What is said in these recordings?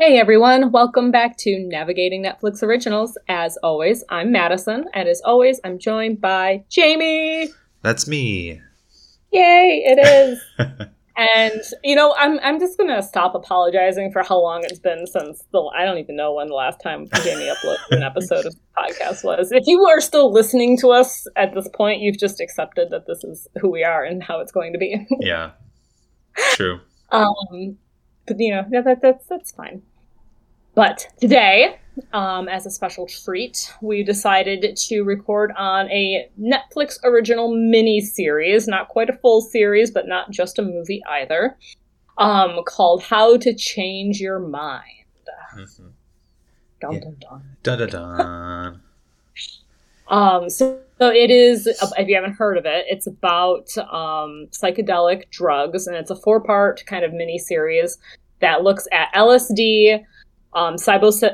Hey everyone, welcome back to Navigating Netflix Originals. As always, I'm Madison, and as always, I'm joined by Jamie. That's me. Yay, it is. and you know, I'm I'm just gonna stop apologizing for how long it's been since the I don't even know when the last time Jamie uploaded an episode of the podcast was. If you are still listening to us at this point, you've just accepted that this is who we are and how it's going to be. yeah. True. um but you know, yeah, that, that's that's fine. But today, um, as a special treat, we decided to record on a Netflix original mini series, not quite a full series, but not just a movie either, um, called How to Change Your Mind. Mm-hmm. Dun, yeah. dun, dun. Dun, dun, dun. um, so, so it is, if you haven't heard of it, it's about um, psychedelic drugs, and it's a four part kind of mini series that looks at LSD, um, psilocybin,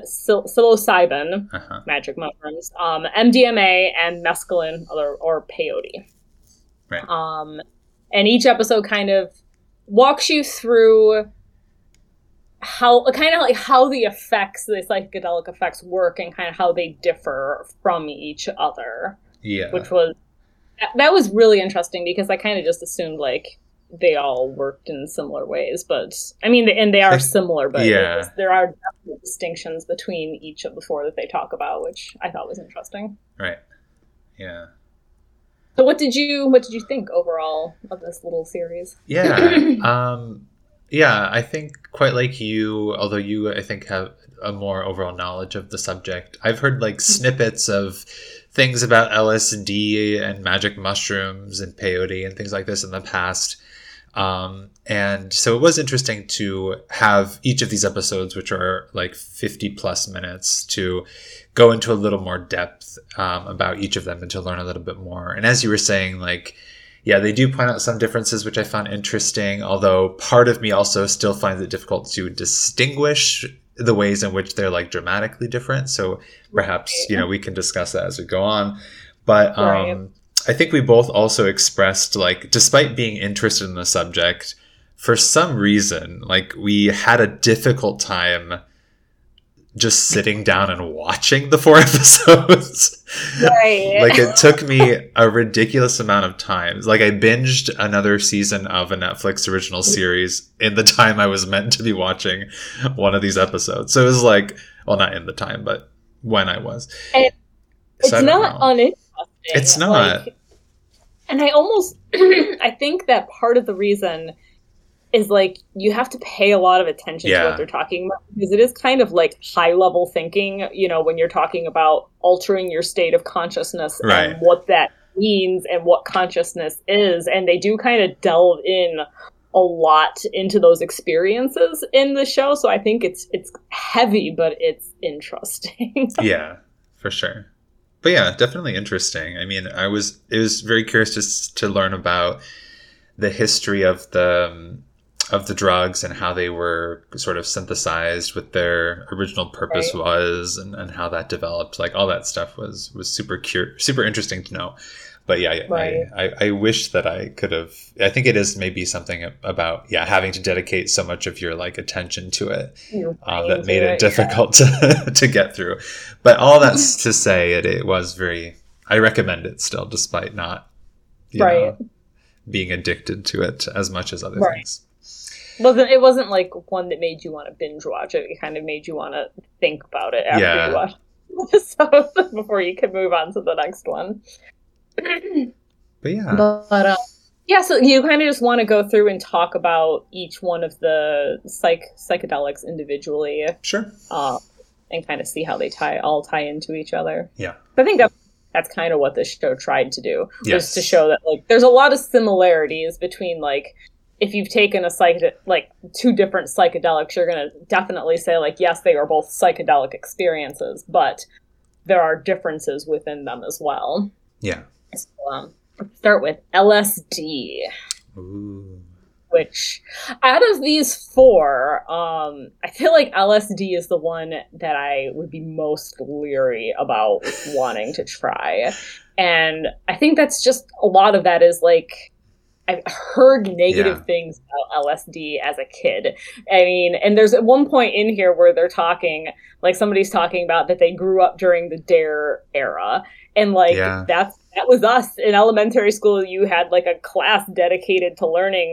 uh-huh. magic mushrooms, um, MDMA, and mescaline or, or peyote. Right. Um, and each episode kind of walks you through how kind of like how the effects the psychedelic effects work and kind of how they differ from each other yeah which was that was really interesting because i kind of just assumed like they all worked in similar ways, but I mean, and they are similar, but yeah. there are distinctions between each of the four that they talk about, which I thought was interesting. Right. Yeah. So, what did you what did you think overall of this little series? Yeah. um, yeah, I think quite like you, although you I think have a more overall knowledge of the subject. I've heard like snippets of things about LSD and magic mushrooms and peyote and things like this in the past. Um, and so it was interesting to have each of these episodes, which are like 50 plus minutes, to go into a little more depth um, about each of them and to learn a little bit more. And as you were saying, like, yeah, they do point out some differences, which I found interesting, although part of me also still finds it difficult to distinguish the ways in which they're like dramatically different. So perhaps, you know, we can discuss that as we go on. But, um, I think we both also expressed like, despite being interested in the subject, for some reason, like we had a difficult time just sitting down and watching the four episodes. Right. like it took me a ridiculous amount of times. Like I binged another season of a Netflix original series in the time I was meant to be watching one of these episodes. So it was like, well, not in the time, but when I was. And it's so not uninteresting. It's not. Like, and I almost, I think that part of the reason is like you have to pay a lot of attention yeah. to what they're talking about because it is kind of like high level thinking, you know, when you're talking about altering your state of consciousness right. and what that means and what consciousness is. And they do kind of delve in a lot into those experiences in the show. So I think it's it's heavy, but it's interesting. yeah, for sure but yeah, definitely interesting. I mean, I was it was very curious to to learn about the history of the um, of the drugs and how they were sort of synthesized, what their original purpose right. was, and, and how that developed. Like all that stuff was was super cur- super interesting to know but yeah, right. I, I, I, wish that I could have. I think it is maybe something about yeah having to dedicate so much of your like attention to it uh, that made it, it difficult yeah. to to get through. But all that's to say, it it was very. I recommend it still, despite not right know, being addicted to it as much as other right. things. wasn't it wasn't like one that made you want to binge watch it. It kind of made you want to think about it after yeah. you watched so before you could move on to the next one. But yeah. But, uh, yeah, so you kind of just want to go through and talk about each one of the psych psychedelics individually. Sure. Uh, and kind of see how they tie all tie into each other. Yeah. I think that that's kind of what this show tried to do. Yes. Was to show that like there's a lot of similarities between like if you've taken a psych like two different psychedelics, you're gonna definitely say like yes, they are both psychedelic experiences, but there are differences within them as well. Yeah. So, um, let's start with LSD. Ooh. Which, out of these four, um, I feel like LSD is the one that I would be most leery about wanting to try. And I think that's just a lot of that is like I've heard negative Yeah. things about LSD as a kid. I mean, and there's at one point in here where they're talking, like somebody's talking about that they grew up during the Dare era, and like Yeah. that's that was us in elementary school. You had like a class dedicated to learning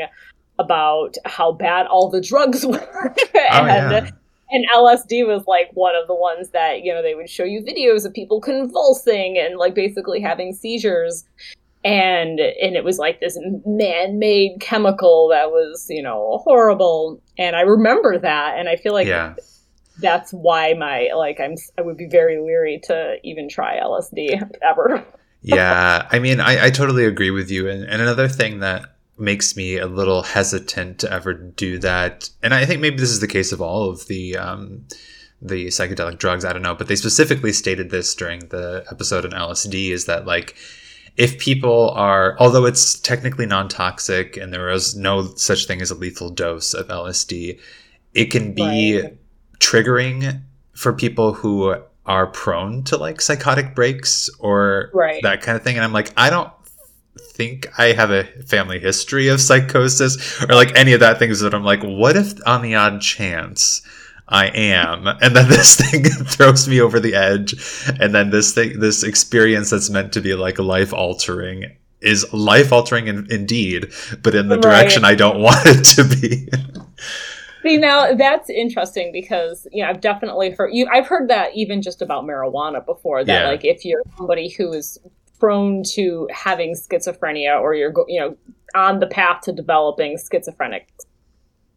about how bad all the drugs were, Oh, and yeah. and LSD was like one of the ones that you know they would show you videos of people convulsing and like basically having seizures and and it was like this man-made chemical that was you know horrible and i remember that and i feel like yeah. That's why my like i'm i would be very leery to even try lsd ever yeah i mean I, I totally agree with you and, and another thing that makes me a little hesitant to ever do that and i think maybe this is the case of all of the um the psychedelic drugs i don't know but they specifically stated this during the episode on lsd is that like if people are although it's technically non-toxic and there is no such thing as a lethal dose of lsd it can be Right. Triggering for people who are prone to like psychotic breaks or Right. that kind of thing and i'm like i don't think i have a family history of psychosis or like any of that things that i'm like what if on the odd chance i am and then this thing throws me over the edge and then this thing this experience that's meant to be like life altering is life altering in, indeed but in the Right. direction i don't want it to be See now that's interesting because you know I've definitely heard you. I've heard that even just about marijuana before. That Yeah. like if you're somebody who is prone to having schizophrenia or you're you know on the path to developing schizophrenic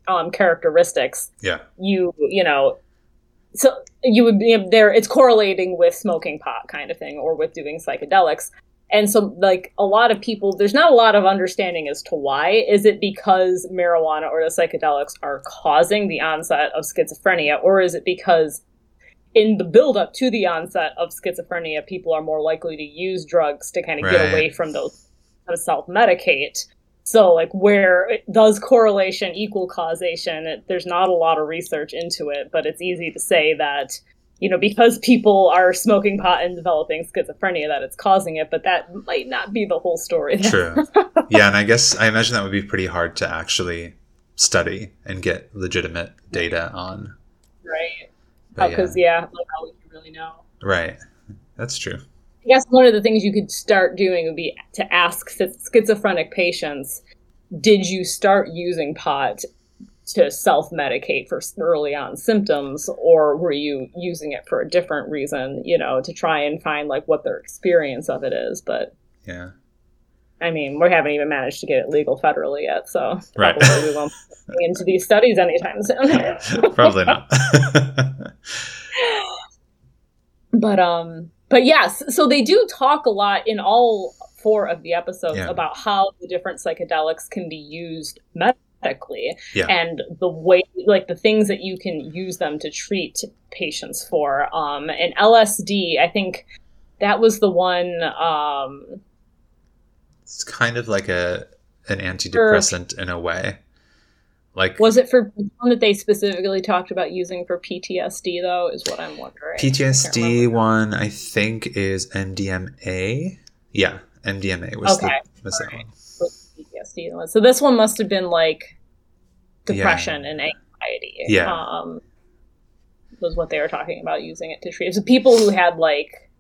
um, characteristics, yeah you you know so you would be there. It's correlating with smoking pot kind of thing or with doing psychedelics. And so, like a lot of people, there's not a lot of understanding as to why. Is it because marijuana or the psychedelics are causing the onset of schizophrenia, or is it because in the build up to the onset of schizophrenia, people are more likely to use drugs to kind of Right. get away from those, to self medicate? So, like, where does correlation equal causation? It, there's not a lot of research into it, but it's easy to say that, you know, because people are smoking pot and developing schizophrenia, that it's causing it, but that might not be the whole story. True. yeah, and I guess I imagine that would be pretty hard to actually study and get legitimate data on. right. Because, oh, yeah. like, how would you really know? Right. That's true. I guess one of the things you could start doing would be to ask schizophrenic patients, did you start using pot to self medicate for early on symptoms, or were you using it for a different reason, you know, to try and find like what their experience of it is? But Yeah. I mean, we haven't even managed to get it legal federally yet, so Right. probably we won't be into these studies anytime soon. Probably not. but um but yes so they do talk a lot in all four of the episodes Yeah. about how the different psychedelics can be used medically Yeah. and the way like the things that you can use them to treat patients for um and lsd i think that was the one um it's kind of like a an antidepressant in a way. Like was it for one that they specifically talked about using for ptsd though is what i'm wondering PTSD remember. one I think is MDMA. Yeah, MDMA was Okay. the was that Alright. one. PTSD one. So this one must have been like depression and anxiety. Yeah. Um, was what they were talking about using it to treat. So people who had like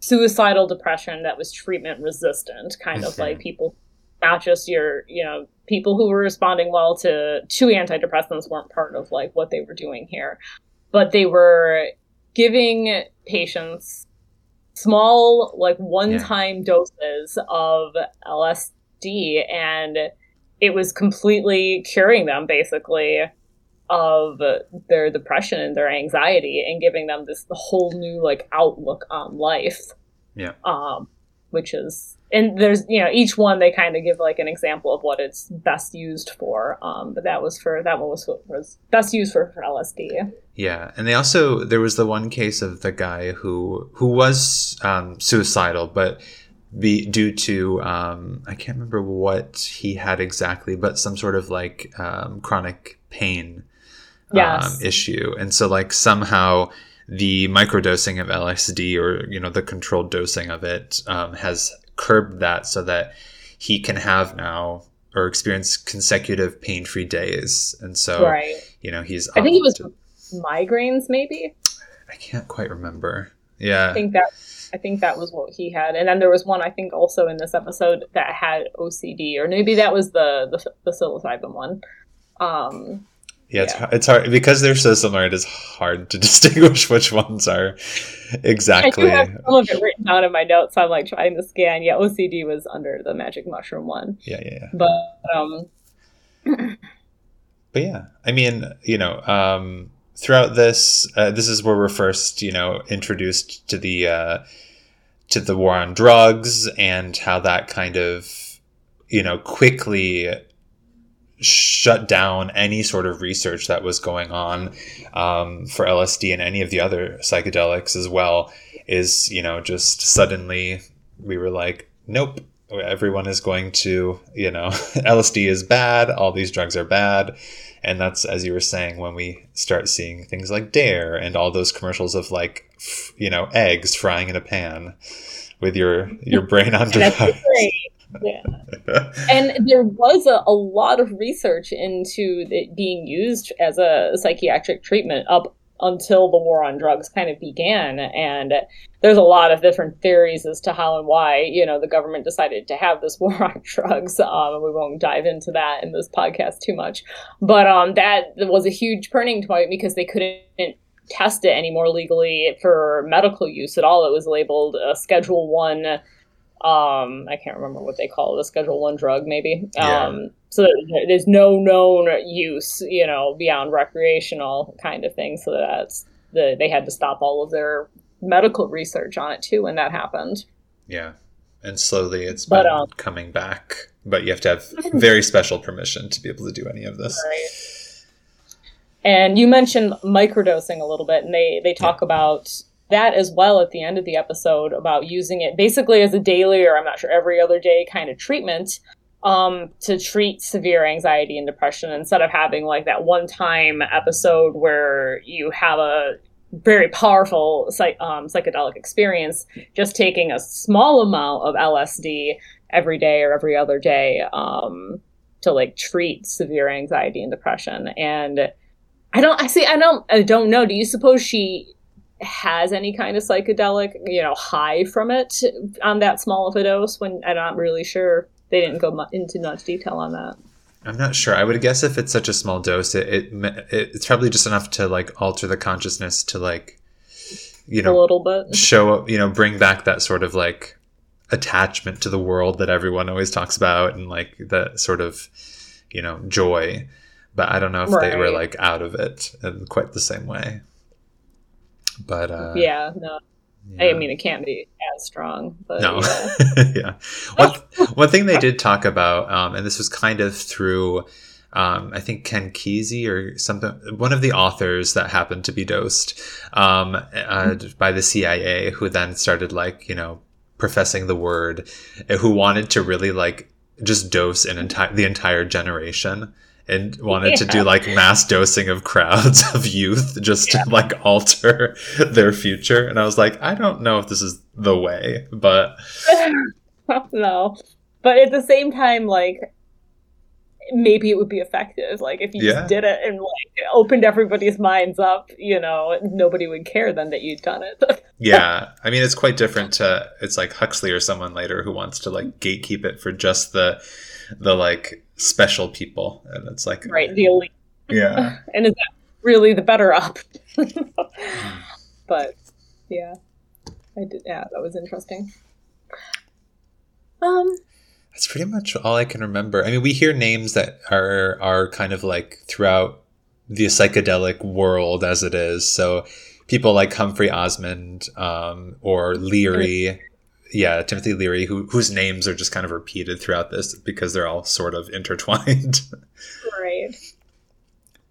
suicidal depression that was treatment resistant, kind of like people, not just your, you know, people who were responding well to to antidepressants weren't part of like what they were doing here, but they were giving patients small like one-time doses of LSD and it was completely curing them basically of their depression and their anxiety and giving them this whole new like outlook on life. Yeah. um which is and there's you know each one they kind of give like an example of what it's best used for. Um but that was for that one was was best used for, for lsd Yeah, and they also there was the one case of the guy who who was um, suicidal, but be due to um, I can't remember what he had exactly, but some sort of like um, chronic pain Yes. um, issue, and so like somehow the microdosing of LSD or you know the controlled dosing of it um, has curbed that so that he can have now or experience consecutive pain-free days, and so right. you know he's. I think it was to- migraines, maybe. I can't quite remember. Yeah. I think that I think that was what he had, and then there was one I think also in this episode that had OCD, or maybe that was the the, the psilocybin one. Um, Yeah, it's, it's hard because they're so similar. It is hard to distinguish which ones are exactly. I do have some of it written down in my notes. So I'm like trying to scan. Yeah, OCD was under the magic mushroom one, Yeah, yeah, yeah. but um, But yeah, I mean, you know, um, throughout this, uh, this is where we're first, you know, introduced to the uh, to the war on drugs and how that kind of, you know, quickly shut down any sort of research that was going on um, for LSD and any of the other psychedelics as well. Is you know just suddenly we were like, nope, everyone is going to you know LSD is bad, all these drugs are bad. And that's as you were saying when we start seeing things like Dare and all those commercials of like you know eggs frying in a pan with your your brain on drugs. Yeah. and there was a, a lot of research into it being used as a psychiatric treatment up until the war on drugs kind of began. And there's a lot of different theories as to how and why you know the government decided to have this war on drugs. Um, we won't dive into that in this podcast too much. But um, that was a huge turning point because they couldn't test it anymore legally for medical use at all. It was labeled a schedule one um i can't remember what they call it a schedule one drug maybe. Yeah. um so there's no known use you know beyond recreational kind of thing so that's the they had to stop all of their medical research on it too when that happened Yeah. And slowly it's But, been um, coming back. But you have to have very special permission to be able to do any of this. Right. And you mentioned microdosing a little bit, and they they talk about that as well at the end of the episode about using it basically as a daily or I'm not sure every other day kind of treatment um, to treat severe anxiety and depression instead of having like that one time episode where you have a very powerful psych- um, psychedelic experience, just taking a small amount of LSD every day or every other day um, to like treat severe anxiety and depression. And I don't, I see, I don't, I don't know. Do you suppose she has any kind of psychedelic, you know, high from it on that small of a dose? When I'm not really sure. They didn't go mu- into much detail on that. I'm not sure. I would guess if it's such a small dose, it, it it's probably just enough to like alter the consciousness to like, you know a little bit. show up, you know, bring back that sort of like attachment to the world that everyone always talks about and like that sort of, you know, joy. But I don't know if they were like out of it in quite the same way. But uh, yeah, no. Yeah. I mean, it can't be as strong, but No. yeah. yeah. One, one thing they did talk about, um, and this was kind of through, um, I think Ken Kesey or something, one of the authors that happened to be dosed um, uh, by the CIA, who then started like, you know, professing the word, who wanted to really like just dose an entire the entire generation. And wanted to do like mass dosing of crowds of youth just to like alter their future. And I was like, I don't know if this is the way, but no. But at the same time, like maybe it would be effective. Like if you Yeah. just did it and like opened everybody's minds up, you know, nobody would care then that you'd done it. Yeah, I mean it's quite different to it's like Huxley or someone later who wants to like gatekeep it for just the the like special people, and it's like right, the elite. yeah, And is that really the better option? but yeah. I did yeah, that was interesting. Um that's pretty much all I can remember. I mean, we hear names that are are kind of like throughout the psychedelic world as it is. So people like Humphrey Osmond um, or Leary. Yeah, Timothy Leary, who, whose names are just kind of repeated throughout this because they're all sort of intertwined. right.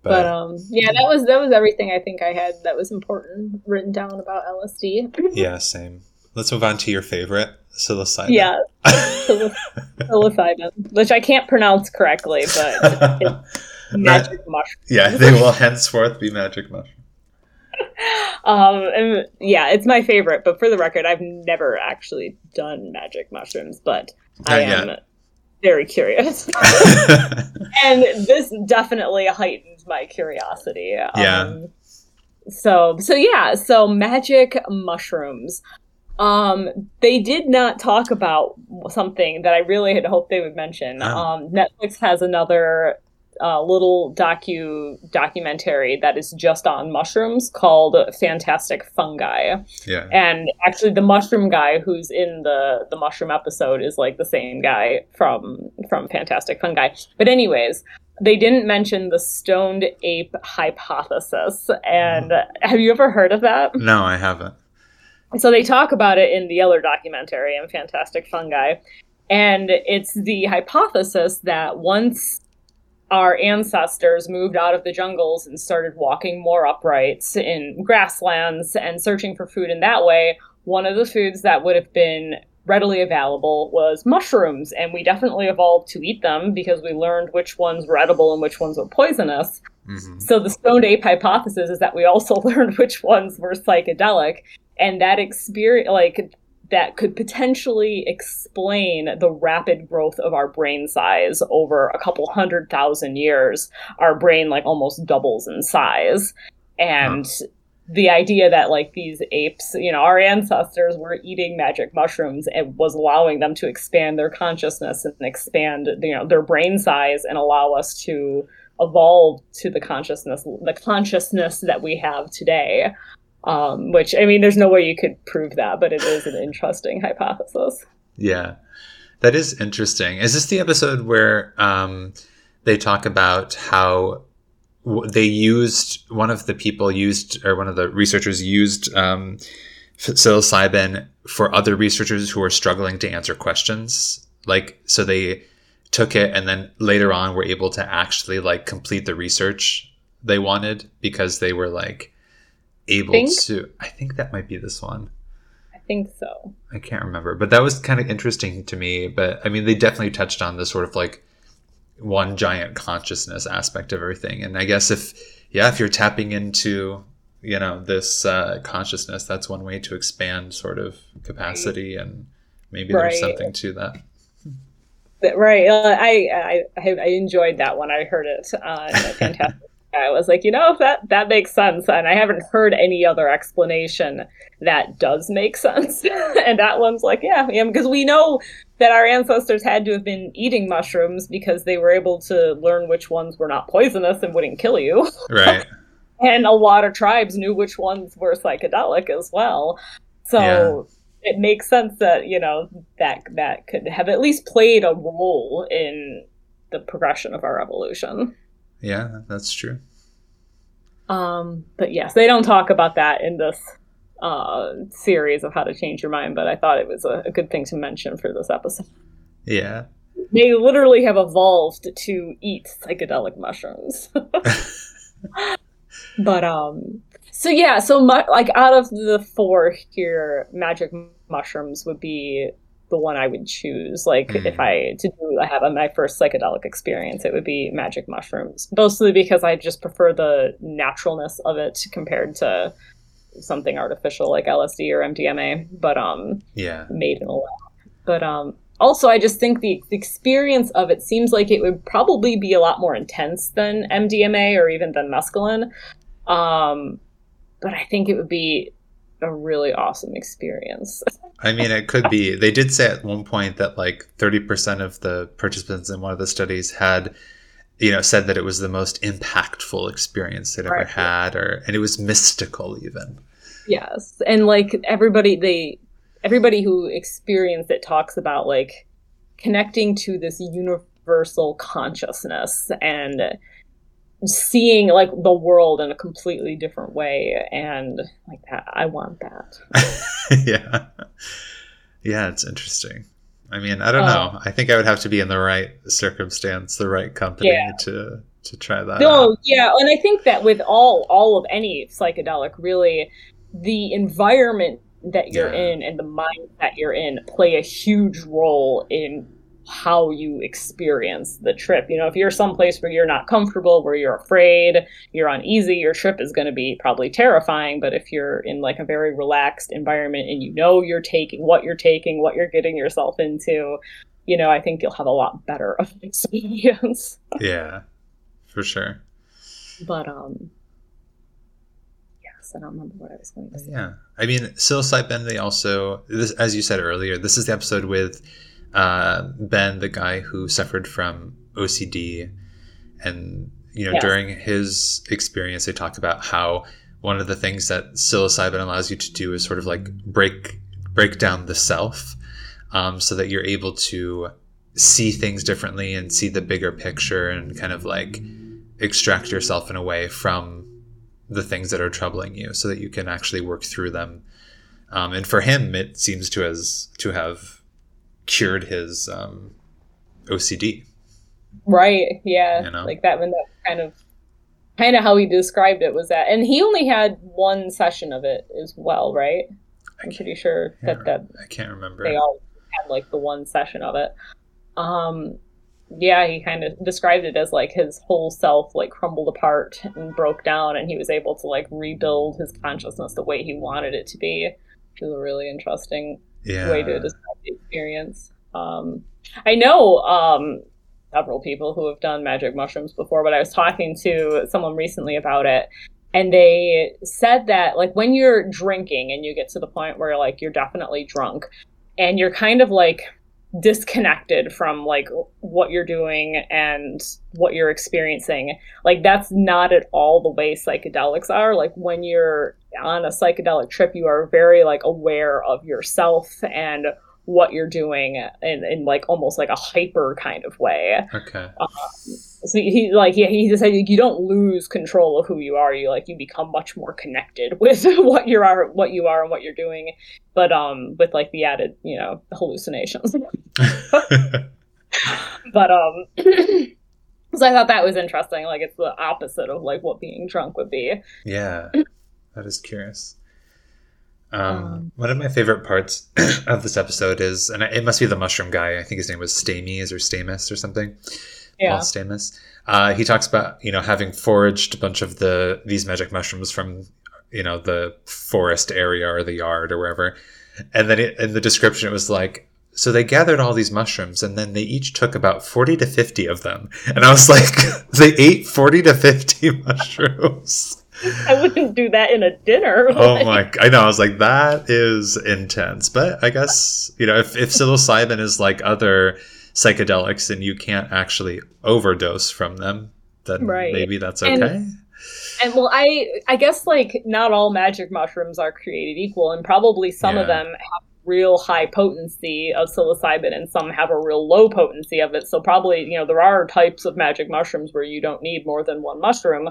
But, um, yeah, that was that was everything I think I had that was important written down about LSD. Yeah, same. Let's move on to your favorite, psilocybin. Yeah, psil- psilocybin, which I can't pronounce correctly, but magic mushroom. yeah, they will henceforth be magic mushroom. Um, and yeah, it's my favorite. But for the record, I've never actually done magic mushrooms, but I Not am yet. very curious. and this definitely heightened my curiosity. Yeah. Um, so so yeah, so magic mushrooms. Um, they did not talk about something that I really had hoped they would mention. Oh. Um, Netflix has another uh, little docu documentary that is just on mushrooms called Fantastic Fungi. Yeah. And actually, the mushroom guy who's in the the mushroom episode is like the same guy from from Fantastic Fungi. But anyways, they didn't mention the stoned ape hypothesis. And have you ever heard of that? No, I haven't. So they talk about it in the other documentary in Fantastic Fungi. And it's the hypothesis that once our ancestors moved out of the jungles and started walking more upright in grasslands and searching for food in that way, one of the foods that would have been readily available was mushrooms. And we definitely evolved to eat them because we learned which ones were edible and which ones were poisonous. hmm So the stoned ape hypothesis is that we also learned which ones were psychedelic, and that experience, like that, could potentially explain the rapid growth of our brain size over a couple hundred thousand years. Our brain like almost doubles in size, and. The idea that like these apes, you know, our ancestors were eating magic mushrooms and was allowing them to expand their consciousness and expand, you know, their brain size and allow us to evolve to the consciousness the consciousness that we have today um, which i mean there's no way you could prove that but it is an interesting hypothesis Yeah. That is interesting. Is this the episode where um, they talk about how they used one of the people used or one of the researchers used um, psilocybin for other researchers who were struggling to answer questions? Like, so they took it and then later on were able to actually like complete the research they wanted because they were like able Think? to. I think that might be this one. i think so I can't remember, but that was kind of interesting to me. But I mean, they definitely touched on the sort of like one giant consciousness aspect of everything. And I guess if, yeah, if you're tapping into, you know, this uh, consciousness, that's one way to expand sort of capacity. And maybe Right. there's something to that. Right uh, I, I i enjoyed that one. i heard it on fantastic i was like you know that that makes sense and i haven't heard any other explanation that does make sense. And that one's like yeah yeah because we know that our ancestors had to have been eating mushrooms because they were able to learn which ones were not poisonous and wouldn't kill you. Right. and a lot of tribes knew which ones were psychedelic as well. So it makes sense that you know that that could have at least played a role in the progression of our evolution yeah, that's true. um but yes they don't talk about that in this uh series of how to change your mind but i thought it was a, a good thing to mention for this episode Yeah. they literally have evolved to eat psychedelic mushrooms but um so yeah so mu- like out of the four here magic mushrooms would be the one i would choose like Mm. if i to do i have a, my first psychedelic experience it would be magic mushrooms mostly because i just prefer the naturalness of it compared to something artificial like lsd or mdma but um Yeah. made in a lab. But um, also, I just think the experience of it seems like it would probably be a lot more intense than MDMA or even than mescaline. Um, but I think it would be a really awesome experience. I mean, it could be. They did say at one point that like 30% of the participants in one of the studies had, you know, said that it was the most impactful experience they'd ever Right. had, or and it was mystical even. yes, and like everybody, they everybody who experienced it talks about like connecting to this universal consciousness and seeing like the world in a completely different way and like that i want that yeah. Yeah, it's interesting. I mean, I don't Oh. know. I think I would have to be in the right circumstance, the right company Yeah. to to try that. no out. yeah and i think that with all all of any psychedelic really the environment that you're Yeah. in and the mind that you're in play a huge role in how you experience the trip you know if you're someplace where you're not comfortable where you're afraid you're uneasy your trip is going to be probably terrifying but if you're in like a very relaxed environment and you know you're taking what you're taking what you're getting yourself into you know, I think you'll have a lot better of an experience. yeah, for sure. But um, yes, I don't remember what I was going to say. Yeah, I mean, psilocybin. They also, this, as you said earlier, this is the episode with uh, Ben, the guy who suffered from OCD, and you know, Yes. during his experience, they talk about how one of the things that psilocybin allows you to do is sort of like break break down the self, um, so that you're able to see things differently and see the bigger picture and kind of like extract yourself in a way from the things that are troubling you so that you can actually work through them um, and for him it seems to has to have cured his um, ocd Right. Yeah. You know? Like that when that kind of kind of how he described it was that and he only had one session of it as well, right? I'm pretty sure that that i can't remember they all had like the one session of it. Um yeah, he kind of described it as like his whole self like crumbled apart and broke down and he was able to like rebuild his consciousness the way he wanted it to be, which is a really interesting yeah way to describe the experience. Um, I know um, several people who have done magic mushrooms before, but I was talking to someone recently about it, and they said that like when you're drinking and you get to the point where like you're definitely drunk, and you're kind of like disconnected from like what you're doing and what you're experiencing. Like that's not at all the way psychedelics are. Like when you're on a psychedelic trip you are very like aware of yourself and what you're doing in, in like almost like a hyper kind of way. Okay. So he like he, he said you don't lose control of who you are. You like you become much more connected with what you are what you are and what you're doing but um with like the added you know hallucinations. But um so i thought that was interesting. Like it's the opposite of like what being drunk would be. Yeah. That is curious um, Um, one of my favorite parts of this episode is and it must be the mushroom guy i think his name was stamies or stamus or something yeah Paul Stamets. Uh, he talks about you know having foraged a bunch of the these magic mushrooms from you know the forest area or the yard or wherever, and then it, in the description it was like. So they gathered all these mushrooms and then they each took about 40 to 50 of them. And I was like, they ate 40 to 50 mushrooms. I wouldn't do that in a dinner Oh like- my, I know. I was like, that is intense. But I guess, you know, if, if psilocybin is like other psychedelics and you can't actually overdose from them, then Right. maybe that's okay. And well, I I guess like not all magic mushrooms are created equal, and probably some of them have real high potency of psilocybin, and some have a real low potency of it. So probably you know there are types of magic mushrooms where you don't need more than one mushroom,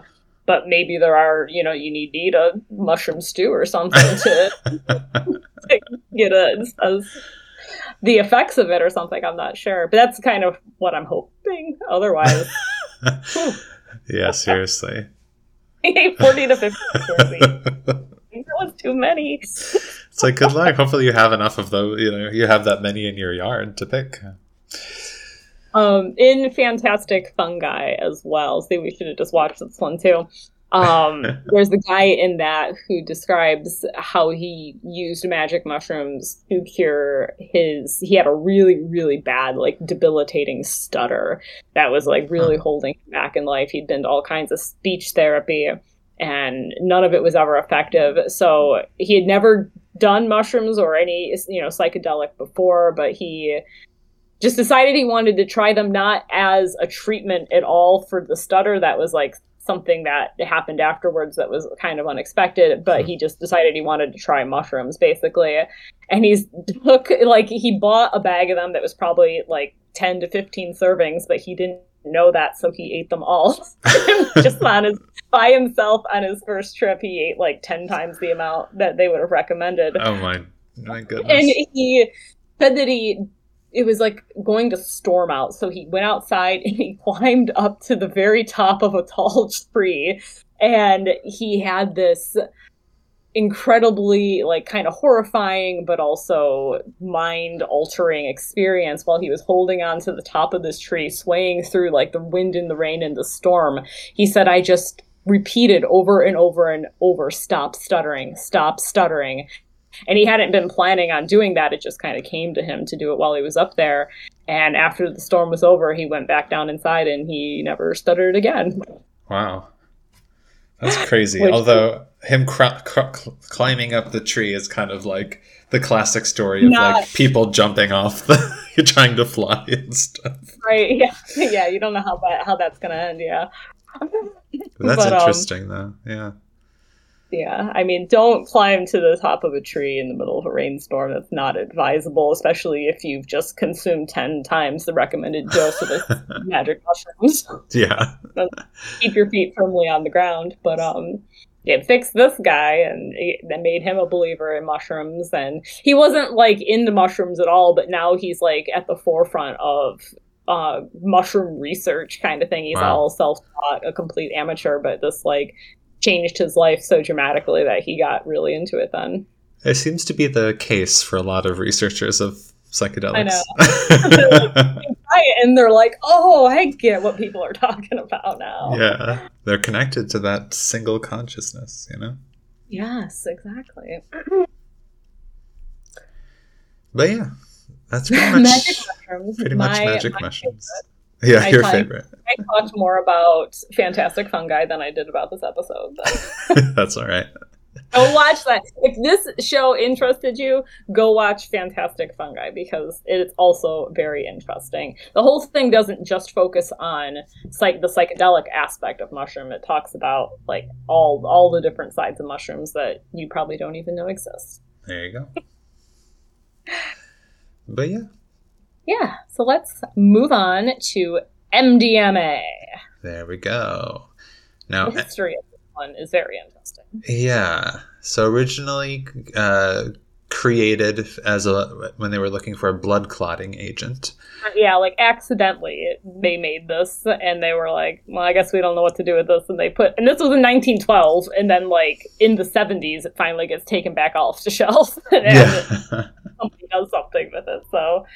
but maybe there are you know you need to eat a mushroom stew or something to, to get a, a the effects of it or something. I'm not sure, but that's kind of what I'm hoping. Otherwise, yeah, seriously. forty to fifty. That was too many. It's like good luck. Hopefully you have enough of those. You know, you have that many in your yard to pick. Um, in Fantastic Fungi as well. See, we should have just watched this one too. Um, there's the guy in that who describes how he used magic mushrooms to cure his. He had a really, really bad, like debilitating stutter that was like really Huh. holding him back in life. He'd been to all kinds of speech therapy, and none of it was ever effective. So he had never done mushrooms or any, you know, psychedelic before, but he just decided he wanted to try them not as a treatment at all for the stutter that was like something that happened afterwards that was kind of unexpected but Hmm. he just decided he wanted to try mushrooms basically and he's took like he bought a bag of them that was probably like 10 to 15 servings but he didn't know that so he ate them all just on his by himself on his first trip he ate like 10 times the amount that they would have recommended Oh my, my goodness. and he said that he it was like going to storm out. So he went outside and he climbed up to the very top of a tall tree. And he had this incredibly like kind of horrifying but also mind altering experience while he was holding on to the top of this tree swaying through like the wind and the rain and the storm. He said i just repeated over and over and over stop stuttering stop stuttering and he hadn't been planning on doing that it just kind of came to him to do it while he was up there And after the storm was over, he went back down inside and he never stuttered again. Wow. That's crazy. Which- Although him cr- cr- climbing up the tree is kind of like the classic story of Not- like people jumping off the trying to fly and stuff. Right? Yeah, yeah. You don't know how that how that's gonna end. Yeah. That's But, um, interesting though. Yeah. Yeah, I mean, don't climb to the top of a tree in the middle of a rainstorm. That's not advisable, especially if you've just consumed 10 times the recommended dose of the magic mushrooms. Yeah. Keep your feet firmly on the ground. But um, it fixed this guy and it, made him a believer in mushrooms. And he wasn't like into mushrooms at all, but now he's like at the forefront of uh, mushroom research kind of thing. He's Wow. all self taught, a complete amateur, but this like changed his life so dramatically that he got really into it then. It seems to be the case for a lot of researchers of psychedelics. know. And they're like, oh, I get what people are talking about now. yeah. They're connected to that single consciousness, you know? Yes, exactly. But yeah. That's pretty much magic pretty much my- magic my mushrooms. Yeah, I your find- favorite. I talked more about fantastic fungi than I did about this episode. That's all right. go watch that. If this show interested you, go watch Fantastic Fungi because it is also very interesting. The whole thing doesn't just focus on psych- the psychedelic aspect of mushroom. It talks about like all all the different sides of mushrooms that you probably don't even know exist. There you go. But yeah, Yeah, so let's move on to MDMA. there we go. Now, The history of this one is very interesting. Yeah. So originally uh, created as a when they were looking for a blood clotting agent. Uh, yeah, like accidentally they made this and they were like, well, I guess we don't know what to do with this. And they put, and this was in 1912. And then, like, in the 70s, it finally gets taken back off the shelf and Yeah. somebody does something with it. So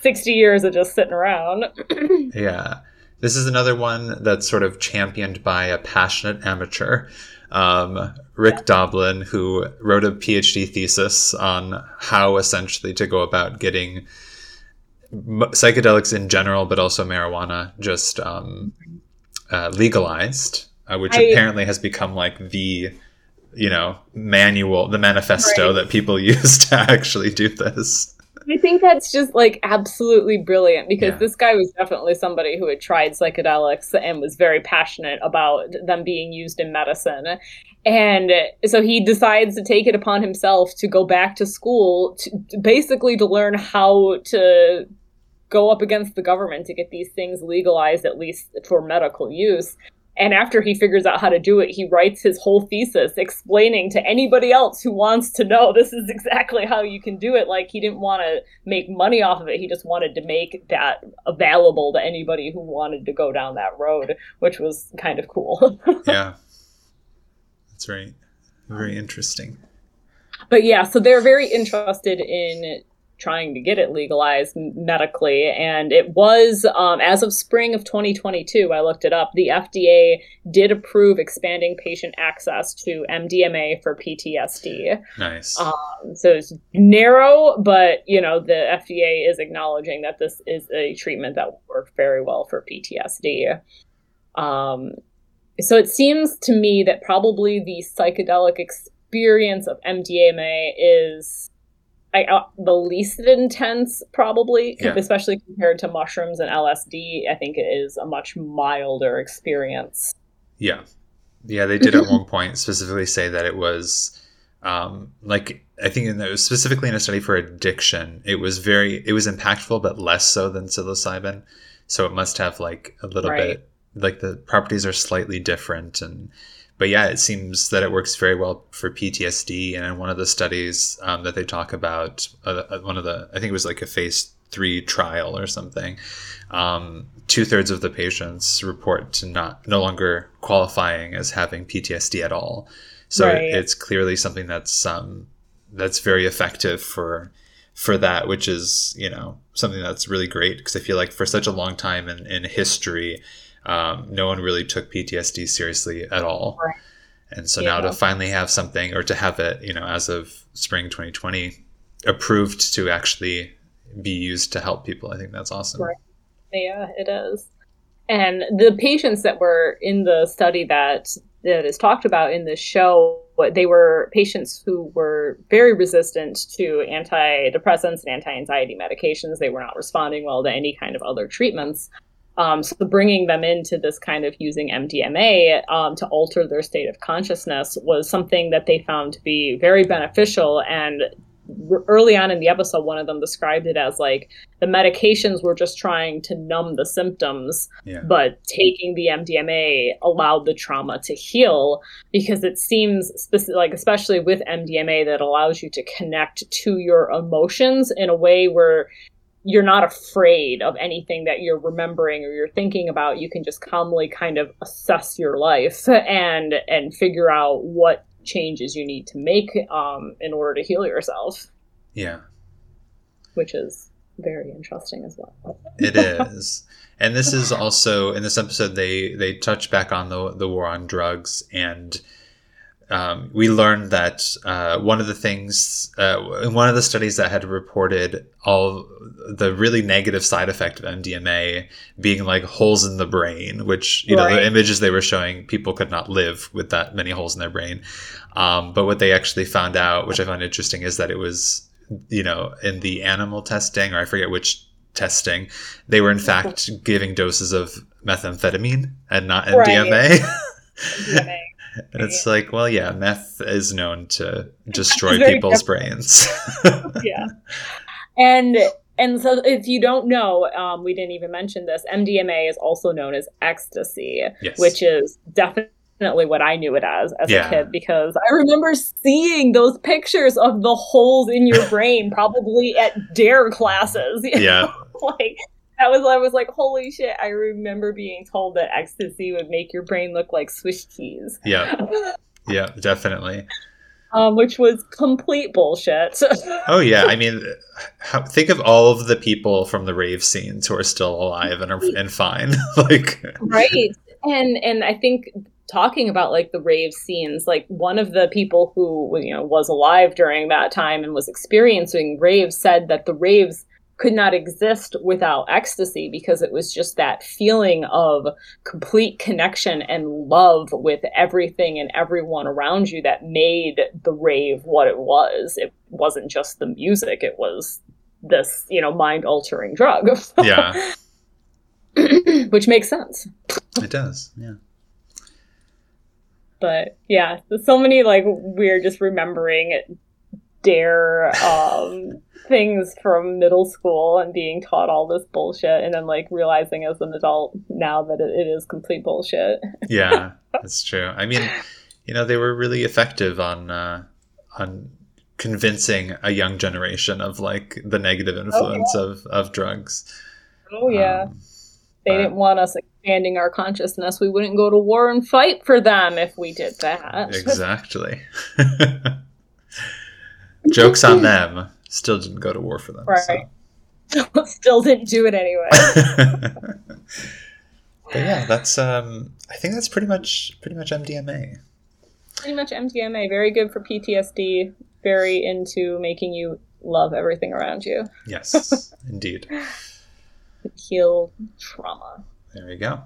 60 years of just sitting around. yeah. This is another one that's sort of championed by a passionate amateur, um, Rick Doblin, who wrote a PhD thesis on how essentially to go about getting psychedelics in general, but also marijuana, just um, uh, legalized, uh, which I- apparently has become like the you know manual, the manifesto Right. that people use to actually do this. I think that's just like absolutely brilliant because Yeah. this guy was definitely somebody who had tried psychedelics and was very passionate about them being used in medicine. And so he decides to take it upon himself to go back to school to, to basically to learn how to go up against the government to get these things legalized at least for medical use. And after he figures out how to do it, he writes his whole thesis explaining to anybody else who wants to know this is exactly how you can do it. Like, he didn't want to make money off of it. He just wanted to make that available to anybody who wanted to go down that road, which was kind of cool. yeah, that's very very interesting. but yeah, so they're very interested in trying to get it legalized medically. And it was, um, as of spring of 2022, I looked it up, the FDA did approve expanding patient access to MDMA for PTSD. Nice. Um, so it's narrow, but you know the FDA is acknowledging that this is a treatment that will work very well for PTSD. Um, so it seems to me that probably the psychedelic experience of MDMA is I, uh, the least intense, probably, Yeah. especially compared to mushrooms and LSD. I think it is a much milder experience. Yeah. Yeah, they did at one point specifically say that it was um, like I think in the, specifically in a study for addiction, it was very it was impactful but less so than psilocybin. So it must have like a little Right. bit like the properties are slightly different and but yeah, it seems that it works very well for PTSD. And in one of the studies um, that they talk about, uh, uh, one of the I think it was like a phase three trial or something. Um, Two thirds of the patients report to not no longer qualifying as having PTSD at all. So Right. it, it's clearly something that's um, that's very effective for for that, which is you know something that's really great because I feel like for such a long time in, in history, um, no one really took PTSD seriously at all. Right. And so now to finally have something, or to have it, you know, as of spring 2020, approved to actually be used to help people. I think that's awesome. Right. Yeah, it is. And the patients that were in the study that that is talked about in this show, they were patients who were very resistant to antidepressants and anti-anxiety medications. They were not responding well to any kind of other treatments. Um, so bringing them into this kind of using MDMA um, to alter their state of consciousness was something that they found to be very beneficial and early on in the episode, one of them described it as like the medications were just trying to numb the symptoms, Yeah. but taking the MDMA allowed the trauma to heal because it seems specific, like especially with MDMA that allows you to connect to your emotions in a way where you're not afraid of anything that you're remembering or you're thinking about you can just calmly kind of assess your life and and figure out what changes you need to make um, in order to heal yourself Yeah. which is very interesting as well It is. And this is also in this episode they they touch back on the the war on drugs and um, we learned that uh, one of the things uh, in one of the studies that had reported all the really negative side effect of MDMA being like holes in the brain, which you know the images they were showing people could not live with that many holes in their brain. Um, but what they actually found out, which I found interesting, is that it was you know in the animal testing or I forget which testing, they were in fact giving doses of methamphetamine and not Right. MDMA. And it's like, well, yeah, meth is known to destroy people's brains. yeah and and so if you don't know um, we didn't even mention this mdma is also known as ecstasy yes. which is definitely what I knew it as as Yeah. a kid because I remember seeing those pictures of the holes in your brain probably at dare classes. yeah, know, like that was I was like, holy shit! I remember being told that ecstasy would make your brain look like Swiss cheese, yeah, yeah, definitely. um, which was complete bullshit. Oh yeah, I mean, how, think of all of the people from the rave scenes who are still alive and are and fine. like, right and and i think talking about like the rave scenes like one of the people who you know was alive during that time and was experiencing raves said that the raves could not exist without ecstasy because it was just that feeling of complete connection and love with everything and everyone around you that made the rave what it was. It wasn't just the music it was this you know mind altering drug. Yeah, which makes sense. It does. Yeah, but yeah so many like we're just remembering dare um things from middle school and being taught all this bullshit and then like realizing as an adult now that it, it is complete bullshit yeah, that's true. I mean, you know, they were really effective on uh, on convincing a young generation of like the negative influence of of drugs. oh yeah Um, they but- didn't want us expanding our consciousness we wouldn't go to war and fight for them if we did that Exactly. Jokes on them. Still didn't go to war for them. Right. still didn't do it anyway but yeah, that's um I think that's pretty much pretty much MDMA. pretty much MDMA. Very good for PTSD. Very into making you love everything around you. Yes, indeed. Heal trauma. There you go.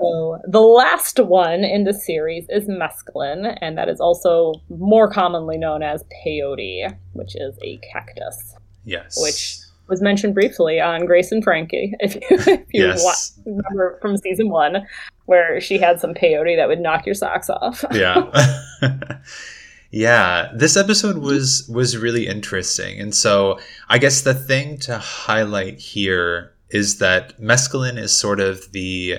So the last one in the series is mescaline, and that is also more commonly known as peyote, which is a cactus. Yes. Which- Was mentioned briefly on Grace and Frankie, if you, if you Yes. wa- remember from season one, where she had some peyote that would knock your socks off. yeah yeah this episode was was really interesting and so i guess the thing to highlight here is that mescaline is sort of the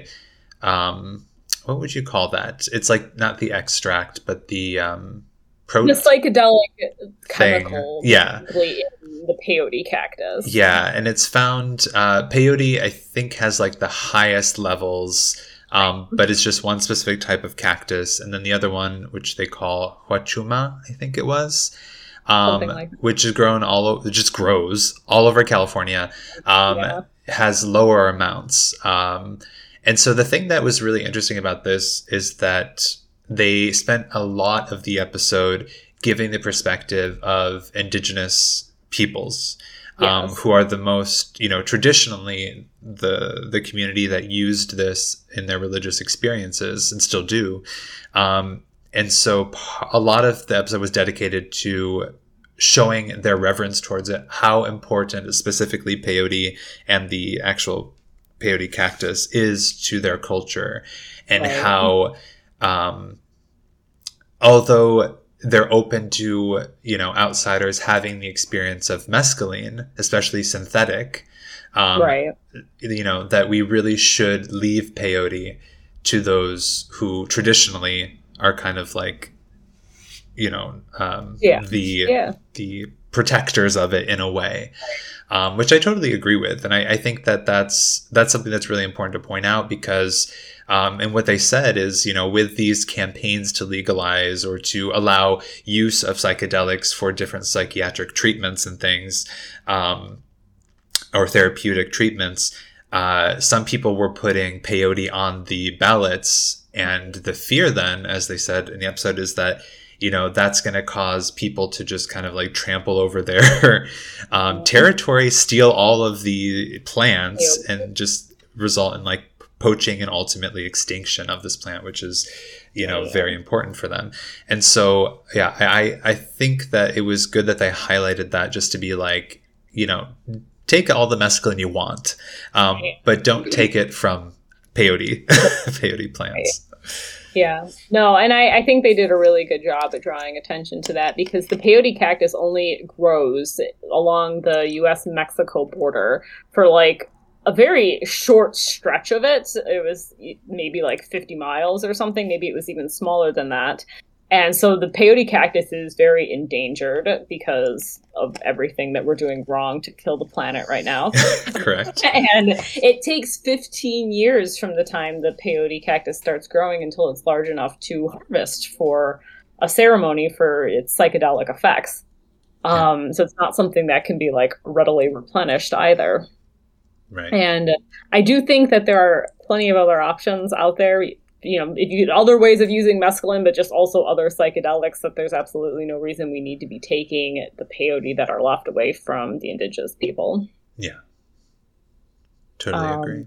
um what would you call that it's like not the extract but the um pro- the psychedelic chemical Yeah. in the peyote cactus. yeah and it's found uh peyote i think has like the highest levels um, but it's just one specific type of cactus, and then the other one, which they call huachuma, I think it was, um, like which is grown all over, just grows all over California, um, Yeah. has lower amounts. Um, and so the thing that was really interesting about this is that they spent a lot of the episode giving the perspective of indigenous peoples. um, who are the most, you know, traditionally the the community that used this in their religious experiences and still do. Um, and so a lot of the episode was dedicated to showing their reverence towards it, how important specifically peyote and the actual peyote cactus is to their culture, and Right. how, um, although they're open to you know outsiders having the experience of mescaline, especially synthetic, um, right. you know that we really should leave peyote to those who traditionally are kind of like you know um, Yeah. the Yeah. the protectors of it in a way um, which i totally agree with. And I, I think that that's that's something that's really important to point out because um, and what they said is you know with these campaigns to legalize or to allow use of psychedelics for different psychiatric treatments and things um, or therapeutic treatments uh, some people were putting peyote on the ballots. And the fear then as they said in the episode is that you know that's going to cause people to just kind of like trample over their um, territory steal all of the plants and just result in like poaching and ultimately extinction of this plant which is you know Yeah. very important for them. And so yeah i i think that it was good that they highlighted that just to be like you know take all the mescaline you want um, but don't take it from peyote peyote plants Yeah. No, and I, I think they did a really good job at drawing attention to that because the peyote cactus only grows along the US Mexico border for like a very short stretch of it. It was maybe like 50 miles or something. Maybe it was even smaller than that. And so the peyote cactus is very endangered because of everything that we're doing wrong to kill the planet right now. correct and it takes 15 years from the time the peyote cactus starts growing until it's large enough to harvest for a ceremony for its psychedelic effects. Um, so it's not something that can be like readily replenished either. right And I do think that there are plenty of other options out there. You know, you other ways of using mescaline, but just also other psychedelics. That there's absolutely no reason we need to be taking the peyote that are left away from the indigenous people. Yeah, totally um, agree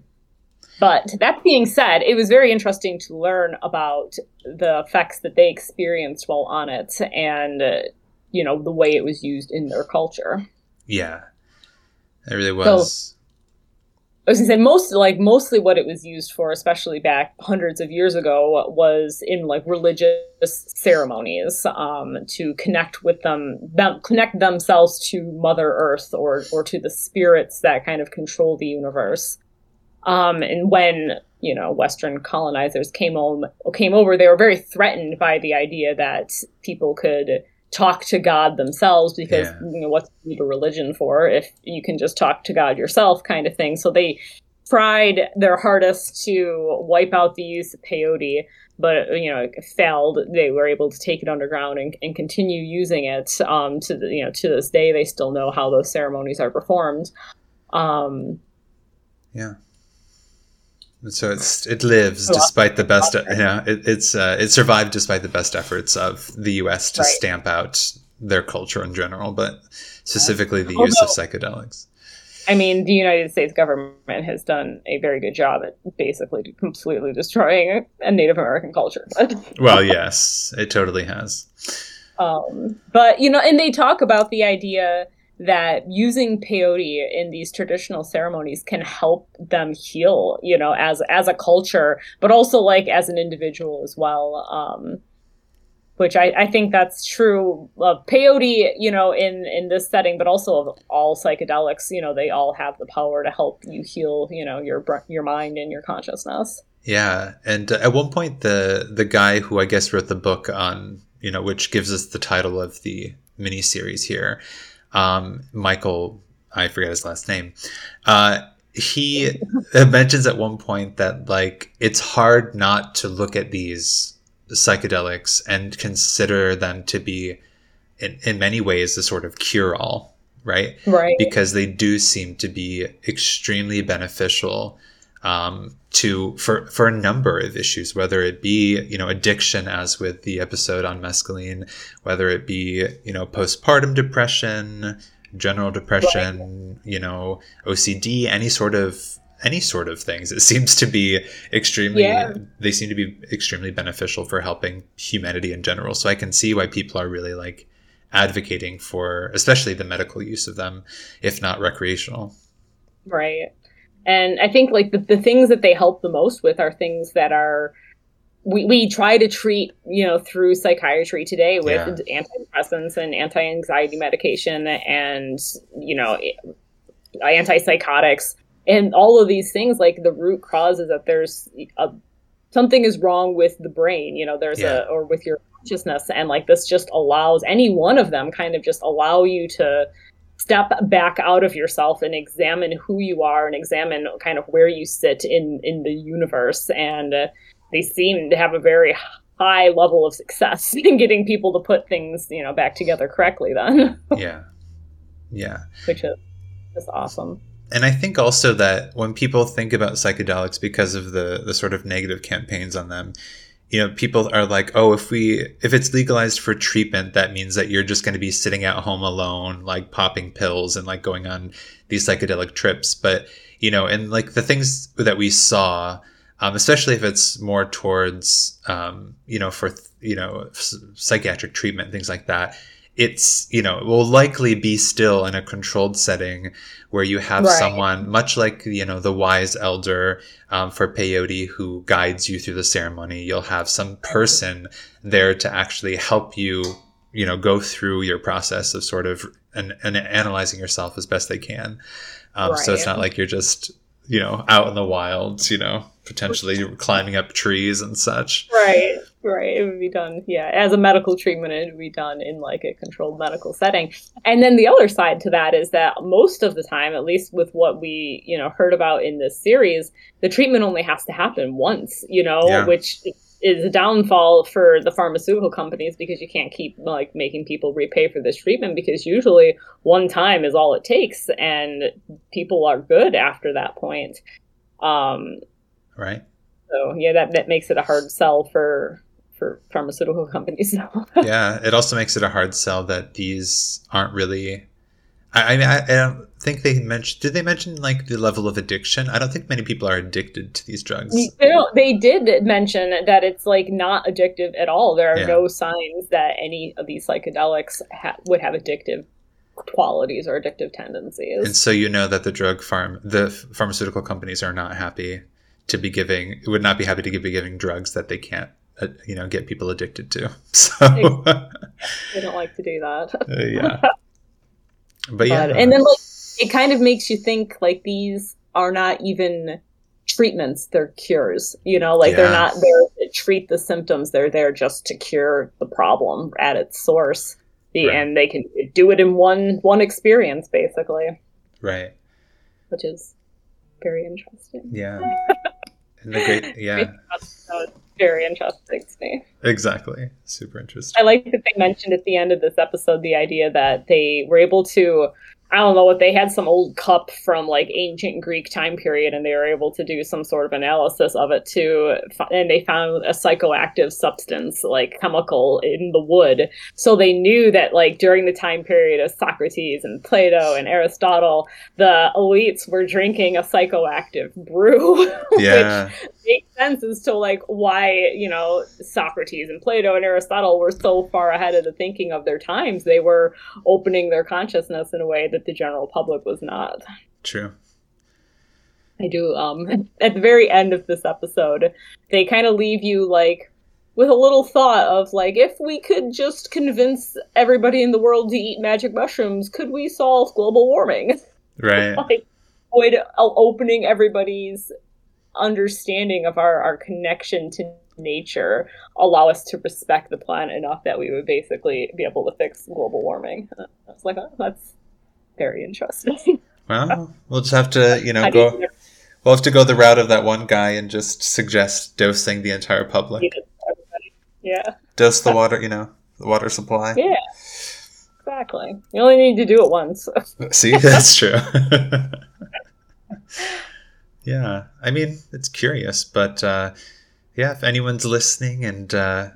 But that being said, it was very interesting to learn about the effects that they experienced while on it and, uh, you know, the way it was used in their culture. yeah it really was I was gonna say most like mostly what it was used for, especially back hundreds of years ago, was in like religious ceremonies um, to connect with them, them, connect themselves to Mother Earth or or to the spirits that kind of control the universe. Um, and when you know Western colonizers came home, came over, they were very threatened by the idea that people could talk to God themselves because Yeah. you know what's the need a religion for if you can just talk to God yourself, kind of thing. So they tried their hardest to wipe out the use of peyote, but you know failed. They were able to take it underground and, and continue using it. Um, to the, you know to this day, they still know how those ceremonies are performed. Um, Yeah. So it's it lives Oh, despite the best. know, it, it's uh, it survived despite the best efforts of the U.S. to Right. stamp out their culture in general, but specifically the use of psychedelics. I mean, the United States government has done a very good job at basically completely destroying a Native American culture. Well, yes, it totally has. Um, but you know, and they talk about the idea that using peyote in these traditional ceremonies can help them heal, you know, as as a culture, but also like as an individual as well. Um, which I, I think that's true of peyote, you know, in in this setting, but also of all psychedelics. You know, they all have the power to help you heal, you know, your your mind and your consciousness. Yeah, and uh, at one point, the the guy who I guess wrote the book on you know which gives us the title of the miniseries here, um, Michael, I forget his last name. Uh, he mentions at one point that like it's hard not to look at these psychedelics and consider them to be in, in many ways a sort of cure all right Right. because they do seem to be extremely beneficial um, to for for a number of issues, whether it be you know addiction, as with the episode on mescaline, whether it be you know postpartum depression, general depression, you know, OCD, any sort of any sort of things. It seems to be extremely yeah. they seem to be extremely beneficial for helping humanity in general. So I can see why people are really like advocating for especially the medical use of them, if not recreational. Right. And I think like the, the things that they help the most with are things that are we, we try to treat you know through psychiatry today with yeah. antidepressants and anti-anxiety medication and you know eh, antipsychotics and all of these things like the root cause is that there's a, something is wrong with the brain you know there's yeah. a or with your consciousness and like this just allows any one of them kind of just allow you to step back out of yourself and examine who you are and examine kind of where you sit in in the universe. And uh, they seem to have a very high level of success in getting people to put things you know back together correctly then. Yeah. Yeah. Which is just awesome. And I think also that when people think about psychedelics because of the the sort of negative campaigns on them, you know, people are like, oh, if we if it's legalized for treatment, that means that you're just going to be sitting at home alone, like popping pills and like going on these psychedelic trips. But you know, and like the things that we saw, um, especially if it's more towards, um, you know, for you know, psychiatric treatment, things like that it's you know it will likely be still in a controlled setting where you have right. someone much like you know the wise elder um, for peyote who guides you through the ceremony. You'll have some person there to actually help you you know go through your process of sort of and, and analyzing yourself as best they can. Um, right. so it's not like you're just you know out in the wilds you know potentially climbing up trees and such. Right right it would be done yeah as a medical treatment it would be done in like a controlled medical setting. And then the other side to that is that most of the time at least with what we you know heard about in this series the treatment only has to happen once you know yeah. which is a downfall for the pharmaceutical companies because you can't keep like making people repay for this treatment because usually one time is all it takes and people are good after that point. Um right. so yeah that, that makes it a hard sell for for pharmaceutical companies yeah it also makes it a hard sell that these aren't really I, I mean I, I don't think they mentioned. Did they mention like the level of addiction? I don't think many people are addicted to these drugs. they did mention that it's like not addictive at all. There are yeah. no signs that any of these psychedelics ha- would have addictive qualities or addictive tendencies. And so you know that the drug farm, the pharmaceutical companies are not happy to be giving, would not be happy to be giving drugs that they can't, uh, you know, get people addicted to. So they don't like to do that. uh, yeah. But yeah, but, and then like it kind of makes you think like these are not even treatments they're cures you know like yeah. they're not there to treat the symptoms they're there just to cure the problem at its source right. and they can do it in one one experience basically right which is very interesting yeah and the great yeah very interesting to me exactly super interesting i like that they mentioned at the end of this episode the idea that they were able to I don't know what they had some old cup from like ancient Greek time period, and they were able to do some sort of analysis of it too. And they found a psychoactive substance, like chemical, in the wood. So they knew that like during the time period of Socrates and Plato and Aristotle, the elites were drinking a psychoactive brew, yeah. which makes sense as to like why you know Socrates and Plato and Aristotle were so far ahead of the thinking of their times. They were opening their consciousness in a way that that the general public was not. True. I do. Um, at the very end of this episode, they kind of leave you like with a little thought of like, if we could just convince everybody in the world to eat magic mushrooms, could we solve global warming? Right. like, avoid opening everybody's understanding of our, our connection to nature allow us to respect the planet enough that we would basically be able to fix global warming. Uh, I was like, oh, that's very interesting. well, we'll just have to, you know, go. We'll have to go the route of that one guy and just suggest dosing the entire public. Yeah. Dose the water, you know, the water supply. Yeah. Exactly. You only need to do it once. See, that's true. yeah. I mean, it's curious, but uh, yeah, if anyone's listening and uh,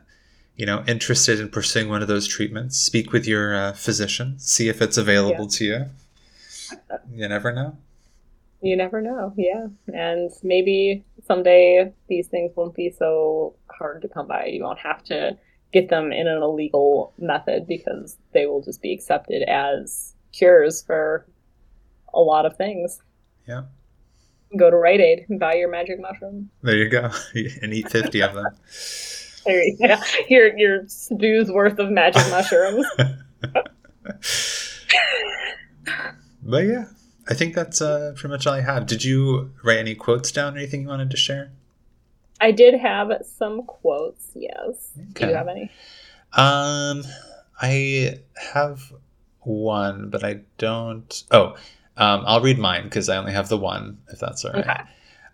you know interested in pursuing one of those treatments, speak with your uh, physician, see if it's available to you. You never know. You never know, yeah. And maybe someday these things won't be so hard to come by. You won't have to get them in an illegal method because they will just be accepted as cures for a lot of things. Yeah. Go to Rite Aid and buy your magic mushroom. There you go, and eat fifty of them. There you go. Your your dues worth of magic mushrooms. but yeah, I think that's uh, pretty much all I have. Did you write any quotes down or anything you wanted to share? I did have some quotes. Yes. Okay. Do you have any? Um, I have one, but I don't. Oh, um, I'll read mine because I only have the one. If that's all right. Okay.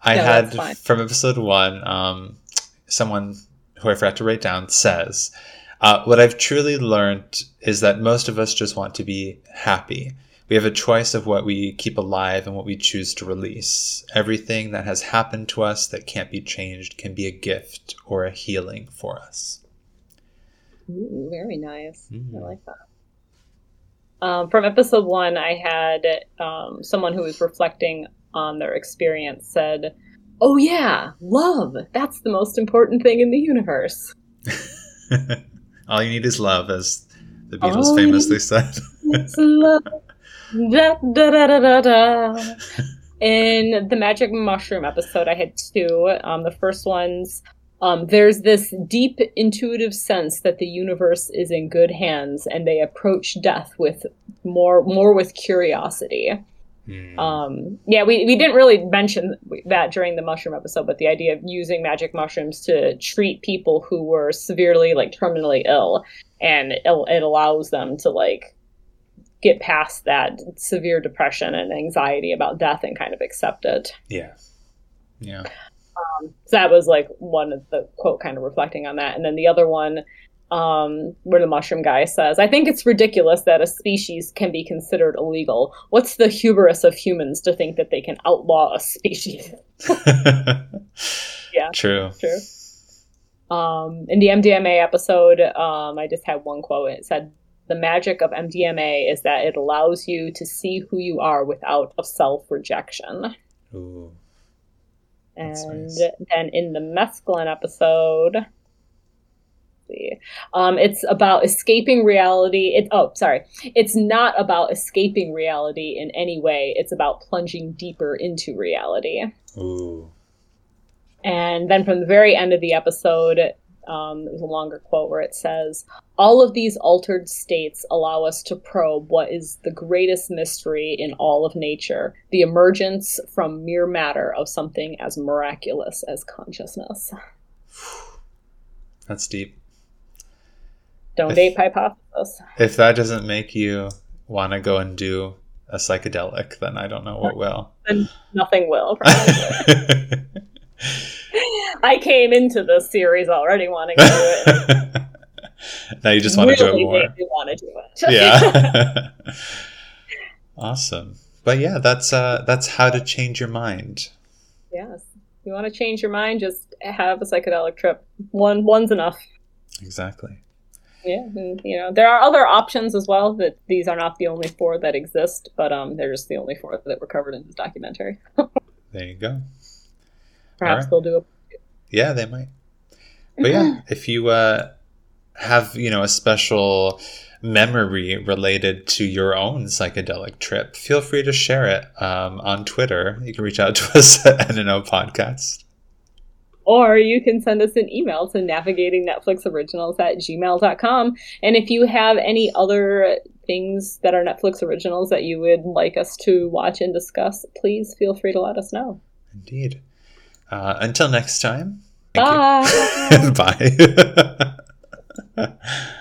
I No, had from episode one. Um, someone who I forgot to write down says, uh, "What I've truly learned is that most of us just want to be happy." We have a choice of what we keep alive and what we choose to release. Everything that has happened to us that can't be changed can be a gift or a healing for us. Ooh, very nice. Mm. I like that. Um, from episode one, I had um, someone who was reflecting on their experience said, "Oh yeah, love. That's the most important thing in the universe." All you need is love, as the Beatles All famously said. Love. Da, da, da, da, da, da. In the magic mushroom episode, I had two. Um, the first one's um, there's this deep intuitive sense that the universe is in good hands, and they approach death with more more with curiosity. Hmm. Um, yeah, we, we didn't really mention that during the mushroom episode, but the idea of using magic mushrooms to treat people who were severely, like, terminally ill, and it, it allows them to, like, get past that severe depression and anxiety about death and kind of accept it. yeah. Yeah. So that was, like, one of the quote kind of reflecting on that. And then the other one, um, where the mushroom guy says, I think it's ridiculous that a species can be considered illegal. What's the hubris of humans to think that they can outlaw a species? Yeah. True. True. Um, in the MDMA episode, um, I just had one quote. It said, "The magic of MDMA is that it allows you to see who you are without a self rejection." Ooh. And nice. then in the mescaline episode, see, um, it's about escaping reality. It oh, sorry, it's not about escaping reality in any way. It's about plunging deeper into reality. Ooh. And then from the very end of the episode, um, there's a longer quote where it says, All of these altered states allow us to probe what is the greatest mystery in all of nature the emergence from mere matter of something as miraculous as consciousness. That's deep. Don't date hypothesis. If that doesn't make you want to go and do a psychedelic, then I don't know what will. And nothing will, probably. I came into this series already wanting to do it. now you just want to do it more. me want to do it. Yeah. awesome. But yeah, that's uh that's how to change your mind. Yes. You want to change your mind, just have a psychedelic trip. One one's enough. Exactly. Yeah, and, you know there are other options as well. That these are not the only four that exist, but um, they're just the only four that were covered in this documentary. There you go. Perhaps Alright. they'll do a Yeah, they might. But yeah, if you uh, have you know a special memory related to your own psychedelic trip, feel free to share it um, on Twitter. You can reach out to us at NNO Podcast. Or you can send us an email to navigatingnetflixoriginals at gmail.com. And if you have any other things that are Netflix originals that you would like us to watch and discuss, please feel free to let us know. Indeed. Uh, until next time. Bye. Bye.